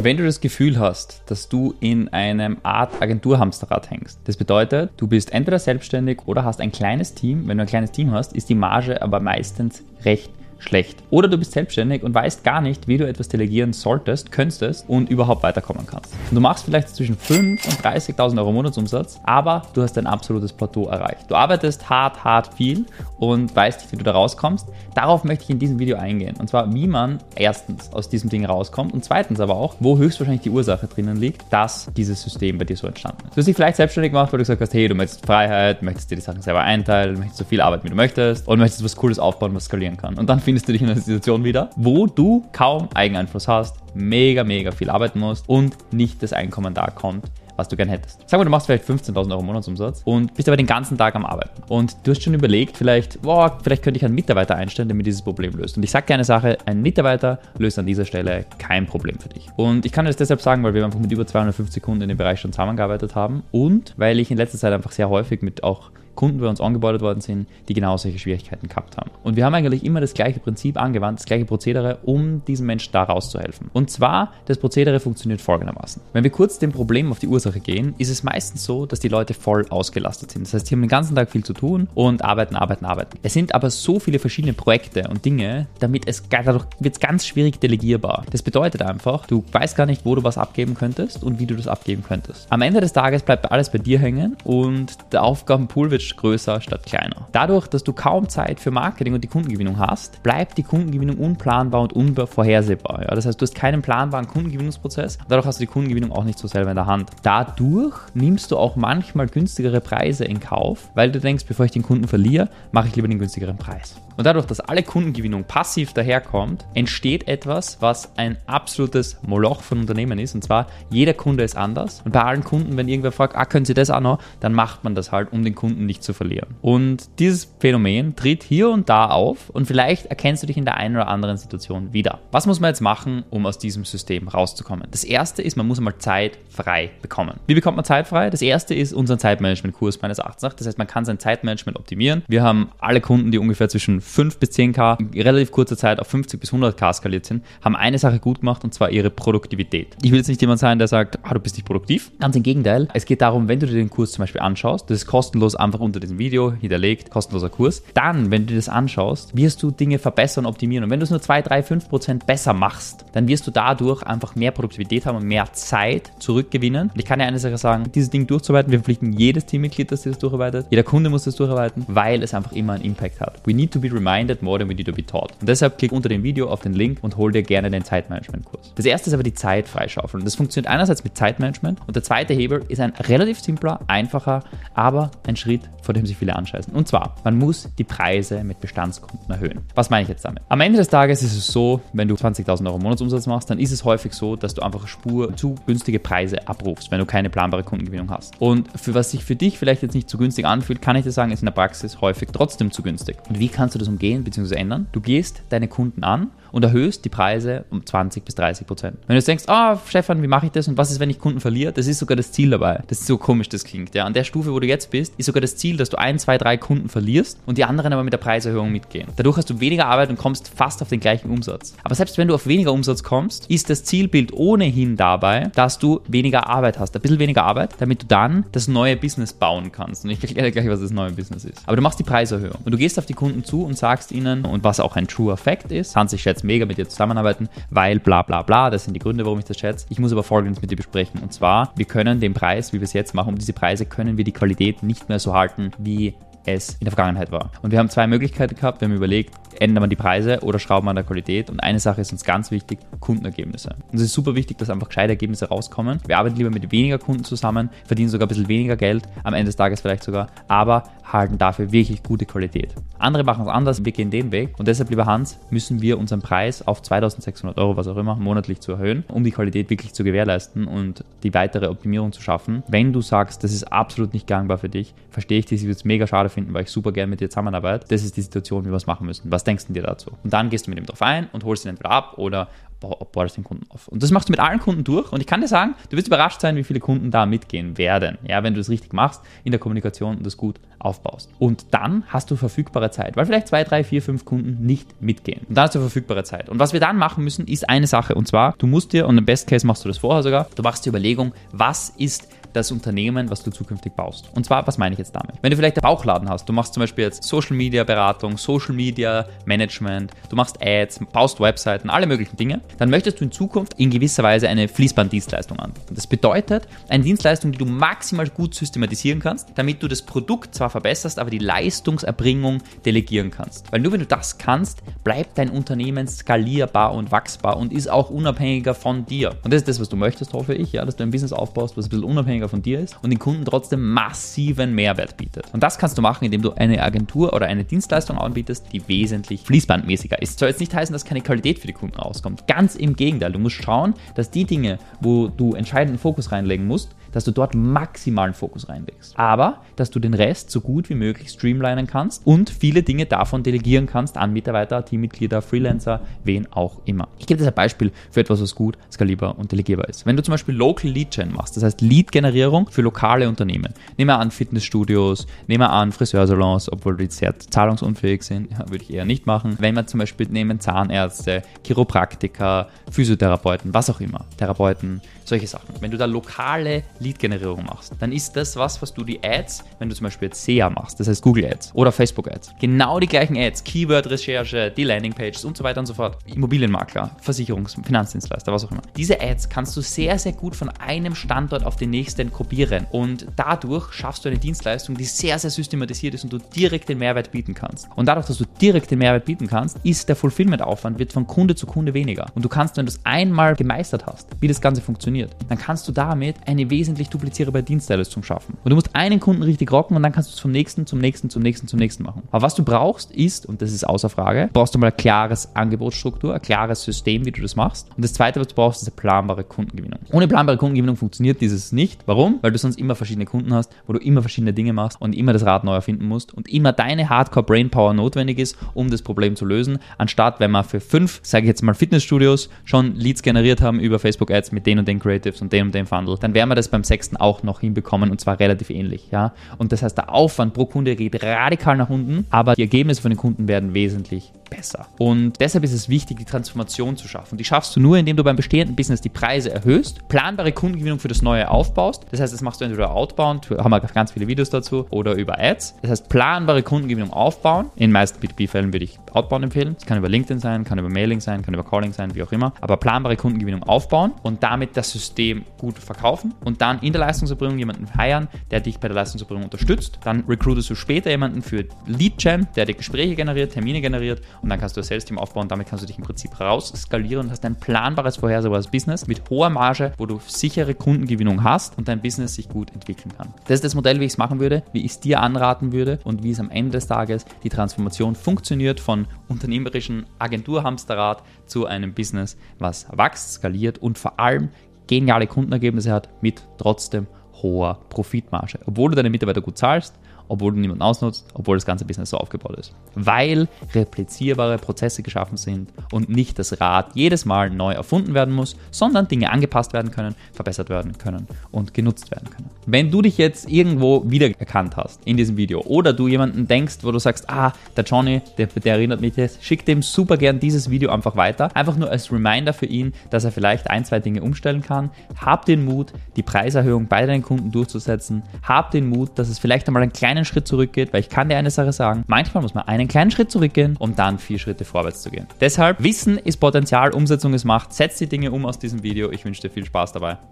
Wenn du das Gefühl hast, dass du in einem Art Agenturhamsterrad hängst, das bedeutet, du bist entweder selbstständig oder hast ein kleines Team. Wenn du ein kleines Team hast, ist die Marge aber meistens recht schlecht. Oder du bist selbstständig und weißt gar nicht, wie du etwas delegieren solltest, könntest und überhaupt weiterkommen kannst. Und du machst vielleicht zwischen 5 und 30.000 Euro Monatsumsatz, aber du hast ein absolutes Plateau erreicht. Du arbeitest hart, hart viel und weißt nicht, wie du da rauskommst. Darauf möchte ich in diesem Video eingehen. Und zwar, wie man erstens aus diesem Ding rauskommt und zweitens aber auch, wo höchstwahrscheinlich die Ursache drinnen liegt, dass dieses System bei dir so entstanden ist. Du hast dich vielleicht selbstständig gemacht, weil du gesagt hast, hey, du möchtest Freiheit, möchtest dir die Sachen selber einteilen, möchtest so viel arbeiten, wie du möchtest und möchtest was Cooles aufbauen, was skalieren kann. Und dann findest du dich in einer Situation wieder, wo du kaum Eigeneinfluss hast, mega, mega viel arbeiten musst und nicht das Einkommen da kommt, was du gern hättest. Sagen wir, du machst vielleicht 15.000 Euro Monatsumsatz und bist aber den ganzen Tag am Arbeiten. Und du hast schon überlegt, vielleicht, boah, vielleicht könnte ich einen Mitarbeiter einstellen, der mir dieses Problem löst. Und ich sage dir eine Sache, ein Mitarbeiter löst an dieser Stelle kein Problem für dich. Und ich kann das deshalb sagen, weil wir einfach mit über 250 Kunden in dem Bereich schon zusammengearbeitet haben und weil ich in letzter Zeit einfach sehr häufig mit auch Kunden bei uns angebordet worden sind, die genau solche Schwierigkeiten gehabt haben. Und wir haben eigentlich immer das gleiche Prinzip angewandt, das gleiche Prozedere, um diesem Menschen da rauszuhelfen. Und zwar, das Prozedere funktioniert folgendermaßen. Wenn wir kurz dem Problem auf die Ursache gehen, ist es meistens so, dass die Leute voll ausgelastet sind. Das heißt, sie haben den ganzen Tag viel zu tun und arbeiten, arbeiten, arbeiten. Es sind aber so viele verschiedene Projekte und Dinge, damit es dadurch wird es ganz schwierig delegierbar. Das bedeutet einfach, du weißt gar nicht, wo du was abgeben könntest und wie du das abgeben könntest. Am Ende des Tages bleibt alles bei dir hängen und der Aufgabenpool wird größer statt kleiner. Dadurch, dass du kaum Zeit für Marketing und die Kundengewinnung hast, bleibt die Kundengewinnung unplanbar und unvorhersehbar. Ja? Das heißt, du hast keinen planbaren Kundengewinnungsprozess. Dadurch hast du die Kundengewinnung auch nicht so selber in der Hand. Dadurch nimmst du auch manchmal günstigere Preise in Kauf, weil du denkst, bevor ich den Kunden verliere, mache ich lieber den günstigeren Preis. Und dadurch, dass alle Kundengewinnung passiv daherkommt, entsteht etwas, was ein absolutes Moloch von Unternehmen ist. Und zwar, jeder Kunde ist anders. Und bei allen Kunden, wenn irgendwer fragt, ah, können Sie das auch noch, dann macht man das halt, um den Kunden nicht zu verlieren. Und dieses Phänomen tritt hier und da auf und vielleicht erkennst du dich in der einen oder anderen Situation wieder. Was muss man jetzt machen, um aus diesem System rauszukommen? Das erste ist, man muss einmal Zeit frei bekommen. Wie bekommt man Zeit frei? Das erste ist unser Zeitmanagement-Kurs meines Erachtens. Das heißt, man kann sein Zeitmanagement optimieren. Wir haben alle Kunden, die ungefähr zwischen 5 bis 10k in relativ kurzer Zeit auf 50 bis 100k skaliert sind, haben eine Sache gut gemacht und zwar ihre Produktivität. Ich will jetzt nicht jemand sein, der sagt, ah, du bist nicht produktiv. Ganz im Gegenteil. Es geht darum, wenn du dir den Kurs zum Beispiel anschaust, das ist kostenlos einfach unter diesem Video hinterlegt, kostenloser Kurs. Dann, wenn du dir das anschaust, wirst du Dinge verbessern, optimieren. Und wenn du es nur 2, 3, 5 Prozent besser machst, dann wirst du dadurch einfach mehr Produktivität haben und mehr Zeit zurückgewinnen. Und ich kann dir eine Sache sagen, dieses Ding durchzuarbeiten, wir verpflichten jedes Teammitglied, dass das durcharbeitet. Jeder Kunde muss das durcharbeiten, weil es einfach immer einen Impact hat. We need to be reminded more than we need to be taught. Und deshalb klick unter dem Video auf den Link und hol dir gerne den Zeitmanagement-Kurs. Das erste ist aber die Zeit freischaufeln. Das funktioniert einerseits mit Zeitmanagement und der zweite Hebel ist ein relativ simpler, einfacher, aber ein Schritt, vor dem sich viele anscheißen. Und zwar, man muss die Preise mit Bestandskunden erhöhen. Was meine ich jetzt damit? Am Ende des Tages ist es so, wenn du 20.000 Euro Monatsumsatz machst, dann ist es häufig so, dass du einfach Spur zu günstige Preise abrufst, wenn du keine planbare Kundengewinnung hast. Und für was sich für dich vielleicht jetzt nicht zu günstig anfühlt, kann ich dir sagen, ist in der Praxis häufig trotzdem zu günstig. Und wie kannst du das umgehen bzw. ändern? Du gehst deine Kunden an und erhöhst die Preise um 20 bis 30 Prozent. Wenn du jetzt denkst, ah, oh, Stefan, wie mache ich das und was ist, wenn ich Kunden verliere? Das ist sogar das Ziel dabei. Das ist so komisch, das klingt. Ja, an der Stufe, wo du jetzt bist, ist sogar das Ziel, dass du ein, zwei, drei Kunden verlierst und die anderen aber mit der Preiserhöhung mitgehen. Dadurch hast du weniger Arbeit und kommst fast auf den gleichen Umsatz. Aber selbst wenn du auf weniger Umsatz kommst, ist das Zielbild ohnehin dabei, dass du weniger Arbeit hast. Ein bisschen weniger Arbeit, damit du dann das neue Business bauen kannst. Und ich erkläre gleich, was das neue Business ist. Aber du machst die Preiserhöhung und du gehst auf die Kunden zu und sagst ihnen, und was auch ein True Effect ist, Hans, ich schätze mega mit dir zusammen zusammenarbeiten, weil bla bla bla, das sind die Gründe, warum ich das schätze. Ich muss aber Folgendes mit dir besprechen. Und zwar, wir können den Preis, wie wir es jetzt machen, um diese Preise können wir die Qualität nicht mehr so halten, wie es in der Vergangenheit war. Und wir haben zwei Möglichkeiten gehabt. Wir haben überlegt, ändern wir die Preise oder schrauben wir an der Qualität. Und eine Sache ist uns ganz wichtig, Kundenergebnisse. Und es ist super wichtig, dass einfach gescheite Ergebnisse rauskommen. Wir arbeiten lieber mit weniger Kunden zusammen, verdienen sogar ein bisschen weniger Geld, am Ende des Tages vielleicht sogar, aber halten dafür wirklich gute Qualität. Andere machen es anders, wir gehen den Weg. Und deshalb, lieber Hans, müssen wir unseren Preis auf 2600 Euro, was auch immer, monatlich zu erhöhen, um die Qualität wirklich zu gewährleisten und die weitere Optimierung zu schaffen. Wenn du sagst, das ist absolut nicht gangbar für dich, verstehe ich dich, es mega schade finden, weil ich super gerne mit dir zusammenarbeite. Das ist die Situation, wie wir es machen müssen. Was denkst du dir dazu? Und dann gehst du mit ihm drauf ein und holst ihn entweder ab oder baust den Kunden auf. Und das machst du mit allen Kunden durch. Und ich kann dir sagen, du wirst überrascht sein, wie viele Kunden da mitgehen werden. Ja, wenn du das richtig machst in der Kommunikation und das gut aufbaust. Und dann hast du verfügbare Zeit, weil vielleicht zwei, drei, vier, fünf Kunden nicht mitgehen. Und dann hast du verfügbare Zeit. Und was wir dann machen müssen, ist eine Sache. Und zwar, du musst dir, und im Best Case machst du das vorher sogar, du machst die Überlegung, was ist das Unternehmen, was du zukünftig baust. Und zwar, was meine ich jetzt damit? Wenn du vielleicht einen Bauchladen hast, du machst zum Beispiel jetzt Social Media Beratung, Social Media Management, du machst Ads, baust Webseiten, alle möglichen Dinge, dann möchtest du in Zukunft in gewisser Weise eine Fließbanddienstleistung anbieten. Das bedeutet, eine Dienstleistung, die du maximal gut systematisieren kannst, damit du das Produkt zwar verbesserst, aber die Leistungserbringung delegieren kannst. Weil nur wenn du das kannst, bleibt dein Unternehmen skalierbar und wachsbar und ist auch unabhängiger von dir. Und das ist das, was du möchtest, hoffe ich, ja, dass du ein Business aufbaust, was ein bisschen unabhängiger unabhängiger von dir ist und den Kunden trotzdem massiven Mehrwert bietet. Und das kannst du machen, indem du eine Agentur oder eine Dienstleistung anbietest, die wesentlich fließbandmäßiger ist. Soll jetzt nicht heißen, dass keine Qualität für die Kunden rauskommt. Ganz im Gegenteil. Du musst schauen, dass die Dinge, wo du entscheidenden Fokus reinlegen musst, dass du dort maximalen Fokus reinlegst. Aber, dass du den Rest so gut wie möglich streamlinen kannst und viele Dinge davon delegieren kannst an Mitarbeiter, Teammitglieder, Freelancer, wen auch immer. Ich gebe dir ein Beispiel für etwas, was gut, skalierbar und delegierbar ist. Wenn du zum Beispiel Local Lead Gen machst, das heißt Lead-Generierung für lokale Unternehmen. Nehmen wir an Fitnessstudios, nehmen wir an Friseursalons, obwohl die sehr zahlungsunfähig sind, ja, würde ich eher nicht machen. Wenn wir zum Beispiel nehmen Zahnärzte, Chiropraktiker, Physiotherapeuten, was auch immer, Therapeuten, solche Sachen. Wenn du da lokale Lead-Generierung machst, dann ist das was, was du die Ads, wenn du zum Beispiel jetzt SEA machst, das heißt Google Ads oder Facebook Ads, genau die gleichen Ads, Keyword-Recherche, die Landingpages und so weiter und so fort, Immobilienmakler, Versicherungs-, Finanzdienstleister, was auch immer. Diese Ads kannst du sehr, sehr gut von einem Standort auf den nächsten kopieren und dadurch schaffst du eine Dienstleistung, die sehr, sehr systematisiert ist und du direkt den Mehrwert bieten kannst. Und dadurch, dass du direkt den Mehrwert bieten kannst, ist der Fulfillment-Aufwand wird von Kunde zu Kunde weniger. Und du kannst, wenn du es einmal gemeistert hast, wie das Ganze funktioniert, dann kannst du damit eine wesentlich duplizierbare Dienstleistung schaffen. Und du musst einen Kunden richtig rocken und dann kannst du es vom nächsten zum nächsten zum nächsten zum nächsten machen. Aber was du brauchst ist, und das ist außer Frage, brauchst du mal eine klares Angebotsstruktur, ein klares System, wie du das machst. Und das zweite, was du brauchst, ist eine planbare Kundengewinnung. Ohne planbare Kundengewinnung funktioniert dieses nicht. Warum? Weil du sonst immer verschiedene Kunden hast, wo du immer verschiedene Dinge machst und immer das Rad neu erfinden musst und immer deine Hardcore Brainpower notwendig ist, um das Problem zu lösen, anstatt wenn wir für fünf, sage ich jetzt mal Fitnessstudios, schon Leads generiert haben über Facebook Ads mit den und den Creatives und dem und dem Funnel, dann werden wir das beim sechsten auch noch hinbekommen und zwar relativ ähnlich. Ja? Und das heißt, der Aufwand pro Kunde geht radikal nach unten, aber die Ergebnisse von den Kunden werden wesentlich besser. Und deshalb ist es wichtig, die Transformation zu schaffen. Die schaffst du nur, indem du beim bestehenden Business die Preise erhöhst, planbare Kundengewinnung für das Neue aufbaust. Das heißt, das machst du entweder outbound, haben wir ganz viele Videos dazu, oder über Ads. Das heißt, planbare Kundengewinnung aufbauen. In meisten B2B-Fällen würde ich outbound empfehlen. Das kann über LinkedIn sein, kann über Mailing sein, kann über Calling sein, wie auch immer. Aber planbare Kundengewinnung aufbauen und damit das System gut verkaufen und dann in der Leistungserbringung jemanden heiren, der dich bei der Leistungserbringung unterstützt. Dann recruitest du später jemanden für Lead Gen, der dir Gespräche generiert, Termine generiert und dann kannst du das Sales-Team aufbauen. Damit kannst du dich im Prinzip raus skalieren und hast ein planbares, vorhersehbares Business mit hoher Marge, wo du sichere Kundengewinnung hast und dein Business sich gut entwickeln kann. Das ist das Modell, wie ich es machen würde, wie ich es dir anraten würde und wie es am Ende des Tages die Transformation funktioniert von unternehmerischen Agenturhamsterrad zu einem Business, was wächst, skaliert und vor allem geniale Kundenergebnisse hat mit trotzdem hoher Profitmarge. Obwohl du deine Mitarbeiter gut zahlst, obwohl du niemanden ausnutzt, obwohl das ganze Business so aufgebaut ist. Weil replizierbare Prozesse geschaffen sind und nicht das Rad jedes Mal neu erfunden werden muss, sondern Dinge angepasst werden können, verbessert werden können und genutzt werden können. Wenn du dich jetzt irgendwo wiedererkannt hast in diesem Video oder du jemanden denkst, wo du sagst, ah, der Johnny, der, der erinnert mich jetzt, schick dem super gern dieses Video einfach weiter. Einfach nur als Reminder für ihn, dass er vielleicht ein, zwei Dinge umstellen kann. Hab den Mut, die Preiserhöhung bei deinen Kunden durchzusetzen. Hab den Mut, dass es vielleicht einmal einen kleinen kleinen Schritt zurückgeht, weil ich kann dir eine Sache sagen, manchmal muss man einen kleinen Schritt zurückgehen, um dann vier Schritte vorwärts zu gehen. Deshalb, Wissen ist Potenzial, Umsetzung ist Macht. Setz die Dinge um aus diesem Video. Ich wünsche dir viel Spaß dabei.